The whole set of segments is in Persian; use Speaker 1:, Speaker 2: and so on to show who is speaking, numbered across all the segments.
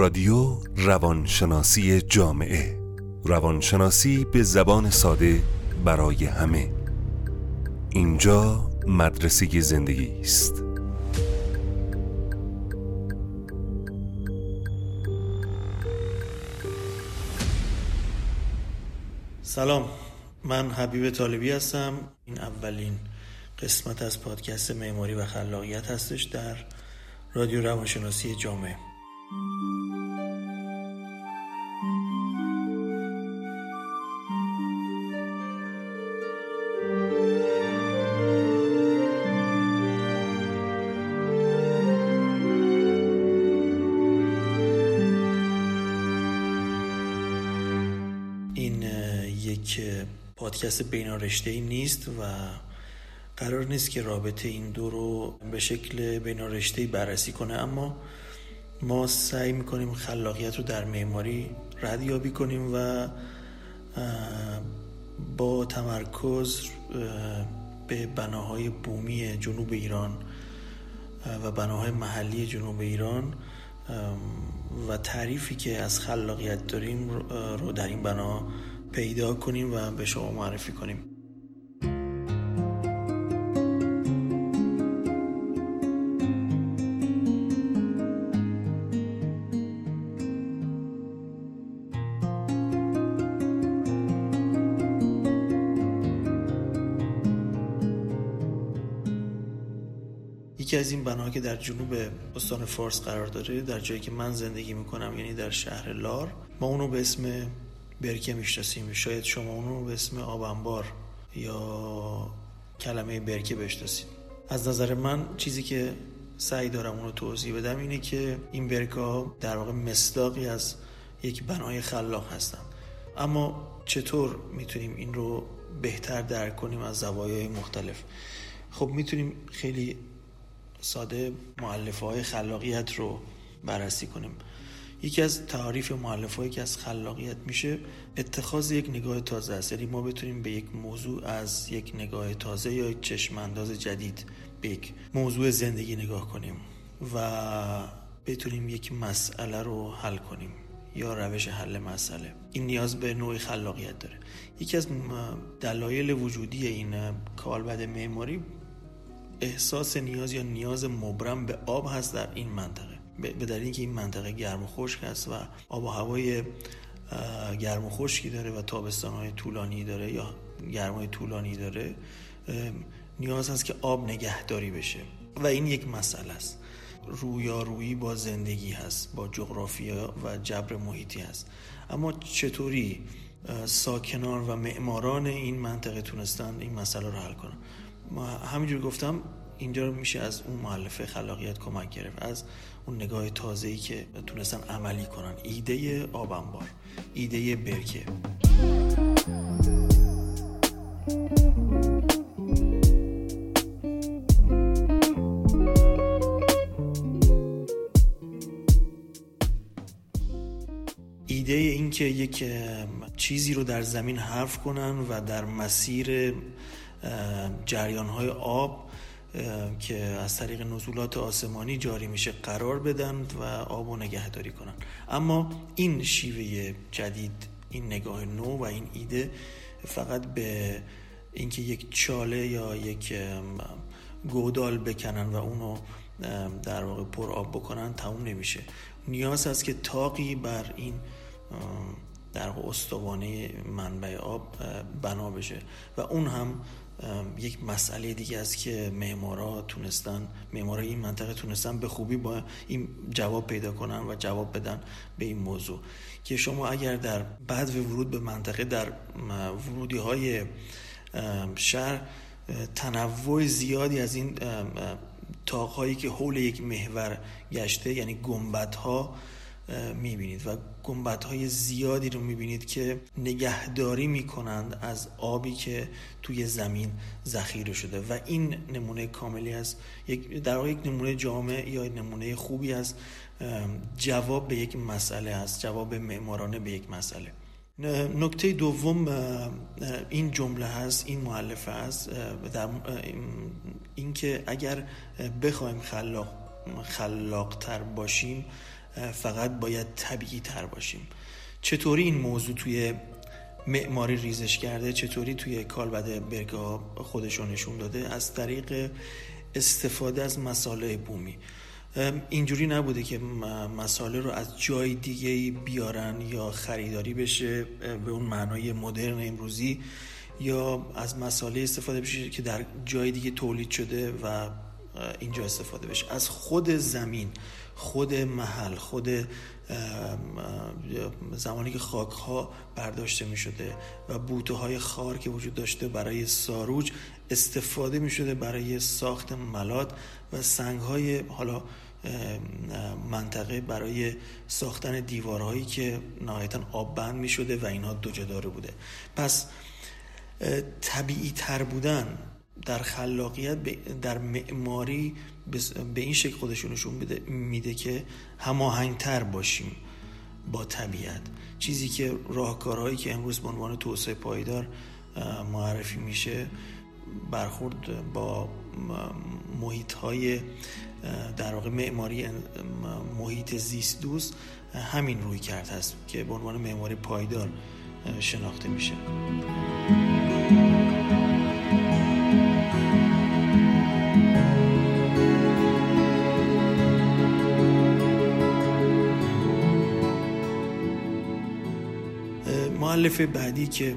Speaker 1: رادیو روانشناسی جامعه. روانشناسی به زبان ساده برای همه. اینجا مدرسه زندگی است.
Speaker 2: سلام. من حبیب طالبی هستم. این اولین قسمت از پادکست معماری و خلاقیت هستش در رادیو روانشناسی جامعه. پادکست بینارشته ای نیست و قرار نیست که رابطه این دو رو به شکل بینارشته بررسی کنه اما ما سعی می‌کنیم خلاقیت رو در معماری ردیابی کنیم و با تمرکز به بناهای بومی جنوب ایران و بناهای محلی جنوب ایران و تعریفی که از خلاقیت داریم رو در این بنا پیدا کنیم و به شما معرفی کنیم. یکی از این بناها که در جنوب استان فارس قرار داره در جایی که من زندگی می‌کنم یعنی در شهر لار ما اونو به اسم برکه می‌شناسیم. شاید شما اونو به اسم آبانبار یا کلمه برکه بشناسید. از نظر من چیزی که سعی دارم اونو توضیح بدم اینه که این برکه ها در واقع مصداقی از یک بنای خلاق هستن. اما چطور می‌تونیم این رو بهتر درک کنیم از زوایای مختلف؟ خب می‌تونیم خیلی ساده معلفه های خلاقیت رو بررسی کنیم. یکی از تعاریف معلفه هایی که از خلاقیت میشه اتخاذ یک نگاه تازه است. یعنی ما بتونیم به یک موضوع از یک نگاه تازه یا یک چشم انداز جدید به یک موضوع زندگی نگاه کنیم و بتونیم یک مسئله رو حل کنیم یا روش حل مسئله. این نیاز به نوع خلاقیت داره. یکی از دلایل وجودی این کالبد معماری احساس نیاز یا نیاز مبرم به آب هست در این منطقه. به دلیل اینکه این منطقه گرم و خشک است و آب و هوای گرم و خشکی داره و تابستان های طولانی داره یا گرم های طولانی داره نیاز هست که آب نگهداری بشه و این یک مسئله است. رویارویی با زندگی هست با جغرافیا و جبر محیطی هست. اما چطوری ساکنان و معماران این منطقه تونستن این مسئله رو حل کنن؟ همینجور گفتم اینجا رو میشه از اون معلفه خلاقیت کمک گرفت از اون نگاه تازه‌ای که تونستن عملی کنن. ایده آبنبار ایده برکه. ایده این که یک چیزی رو در زمین حرف کنن و در مسیر جریان های آب که از طریق نزولات آسمانی جاری میشه قرار بدن و آب و نگهداری کنن. اما این شیوه جدید این نگاه نو و این ایده فقط به اینکه یک چاله یا یک گودال بکنن و اونو در واقع پر آب بکنن تموم نمیشه. نیاز هست که تاقی بر این در استوانه منبع آب بنا بشه. و اون هم یک مسئله دیگه است که معمارا تونستن معمارای این منطقه تونستن به خوبی با این جواب پیدا کنن و جواب بدن به این موضوع. که شما اگر در بعد ورود به منطقه در ورودی های شهر تنوع زیادی از این تاقهایی که حول یک محور گشته یعنی گنبت ها می‌بینید و گنبت های زیادی رو می‌بینید که نگهداری می‌کنند از آبی که توی زمین ذخیره شده و این نمونه کاملی است یک در واقع یک نمونه جامع یا نمونه خوبی از جواب به یک مسئله است جواب معمارانه به یک مسئله. نکته دوم این جمله هست این معلفه هست در اینکه اگر بخوایم خلاق خلاقتر باشیم فقط باید طبیعی تر باشیم. چطوری این موضوع توی معماری ریزش کرده؟ چطوری توی کالبد برگا خودشو نشون داده؟ از طریق استفاده از مساله بومی. اینجوری نبوده که مساله رو از جای دیگه بیارن یا خریداری بشه به اون معنای مدرن امروزی یا از مساله استفاده بشه که در جای دیگه تولید شده و اینجا استفاده بشه. از خود زمین خود محل خود زمانی که خاک ها برداشته می شده و بوته های خار که وجود داشته برای ساروج استفاده می شده برای ساخت ملات و سنگ های حالا منطقه برای ساختن دیوارهایی که نهایتا آب بند می شده و اینها دو جداره بوده. پس طبیعی تر بودن در خلاقیت در معماری به این شکل خودشونشون نشون میده که هماهنگتر باشیم با طبیعت. چیزی که راهکارهایی که امروز به عنوان توسعه پایدار معرفی میشه برخورد با محیط های در واقع معماری محیط زیست دوست همین روی کرد هست که به عنوان معماری پایدار شناخته میشه. معلف بعدی که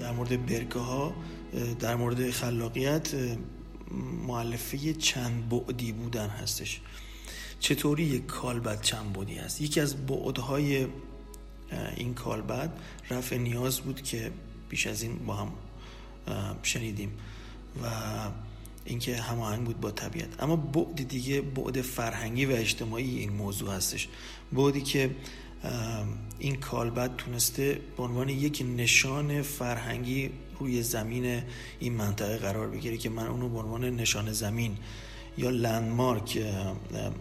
Speaker 2: در مورد برگه ها در مورد خلاقیت معلفه چند بعدی بودن هستش. چطوری یک کالبد چند بعدی هست؟ یکی از بعدهای این کالبد رفع نیاز بود که بیش از این با هم شنیدیم و اینکه هماهنگ بود با طبیعت. اما بعد دیگه بعد فرهنگی و اجتماعی این موضوع هستش. بعدی که این کالبد تونسته به عنوان یک نشان فرهنگی روی زمین این منطقه قرار بگیره که من اونو به عنوان نشان زمین یا لندمارک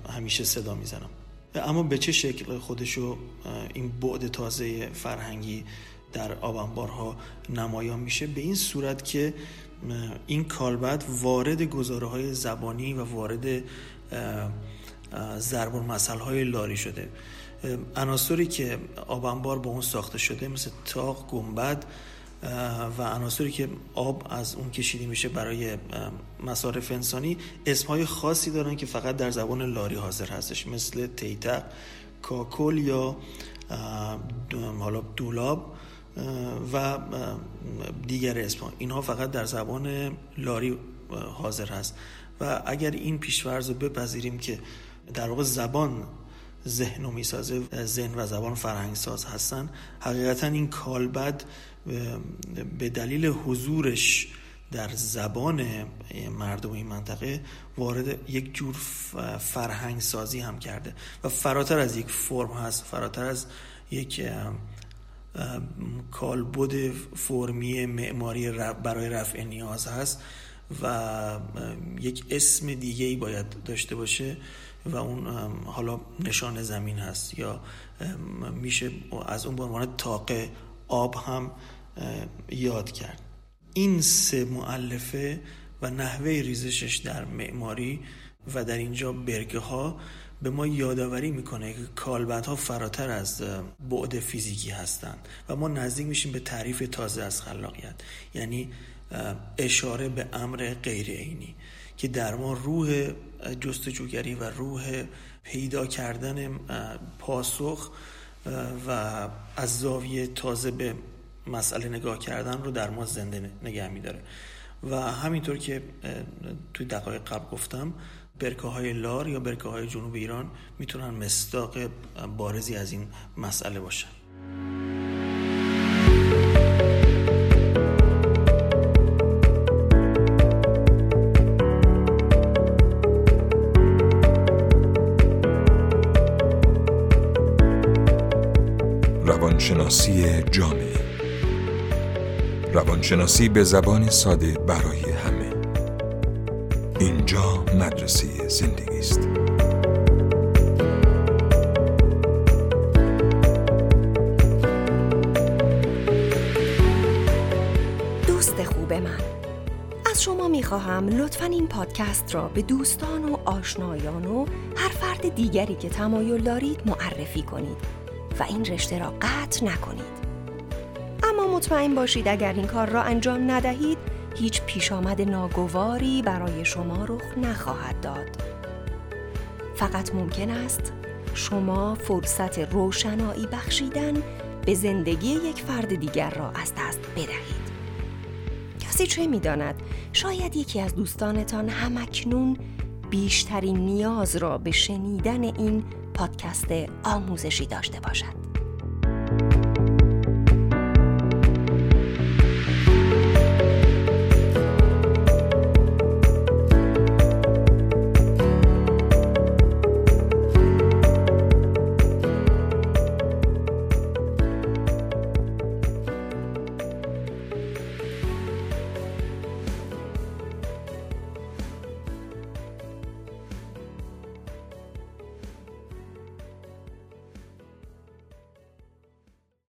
Speaker 2: همیشه صدا می‌زنم. اما به چه شکل خودشو این بعد تازه فرهنگی در آبانبارها نمایان میشه؟ به این صورت که این کالبد وارد گزاره های زبانی و وارد ضرب های لاری شده. عناصری که آبانبار با اون ساخته شده مثل تاق گنبد و عناصری که آب از اون کشیده میشه برای مصارف انسانی اسمهای خاصی دارن که فقط در زبان لاری حاضر هستش مثل تیتق کاکل یا حالا دولاب و دیگر اسم اینها فقط در زبان لاری حاضر هست. و اگر این پیشورز رو بپذیریم که در واقع زبان ذهن و می‌سازه ذهن و زبان فرهنگساز هستن. حقیقتا این کالبد به دلیل حضورش در زبان مردم این منطقه وارد یک جور فرهنگ سازی هم کرده و فراتر از یک فرم هست فراتر از یک کالبد فرمی معماری برای رفع نیاز هست و یک اسم دیگه ای باید داشته باشه. و اون حالا نشان زمین هست یا میشه از اون به عنوان تاقه آب هم یاد کرد. این سه معلفه و نحوه ریزشش در معماری و در اینجا برگه ها به ما یادآوری می‌کنه که کالبدها فراتر از بعد فیزیکی هستند و ما نزدیک میشیم به تعریف تازه از خلاقیت یعنی اشاره به امر غیر عینی. که در ما روح جستجوگری و روح پیدا کردن پاسخ و از زاویه تازه به مسئله نگاه کردن رو در ما زنده نگه میداره. و همینطور که توی دقایق قبل گفتم برکه های لار یا برکه های جنوب ایران می‌تونن مستاق بارزی از این مسئله باشن.
Speaker 1: روانشناسی جامعه. روانشناسی به زبان ساده برای همه. اینجا مدرسه زندگی است.
Speaker 3: دوست خوب من از شما می‌خواهم لطفا این پادکست را به دوستان و آشنایان و هر فرد دیگری که تمایل دارید معرفی کنید. و این رشته را قطع نکنید. اما مطمئن باشید اگر این کار را انجام ندهید هیچ پیش آمد ناگواری برای شما رخ نخواهد داد. فقط ممکن است شما فرصت روشنایی بخشیدن به زندگی یک فرد دیگر را از دست بدهید. کسی چه می‌داند شاید یکی از دوستانتان همکنون بیشترین نیاز را به شنیدن این پادکست آموزشی داشته باشد.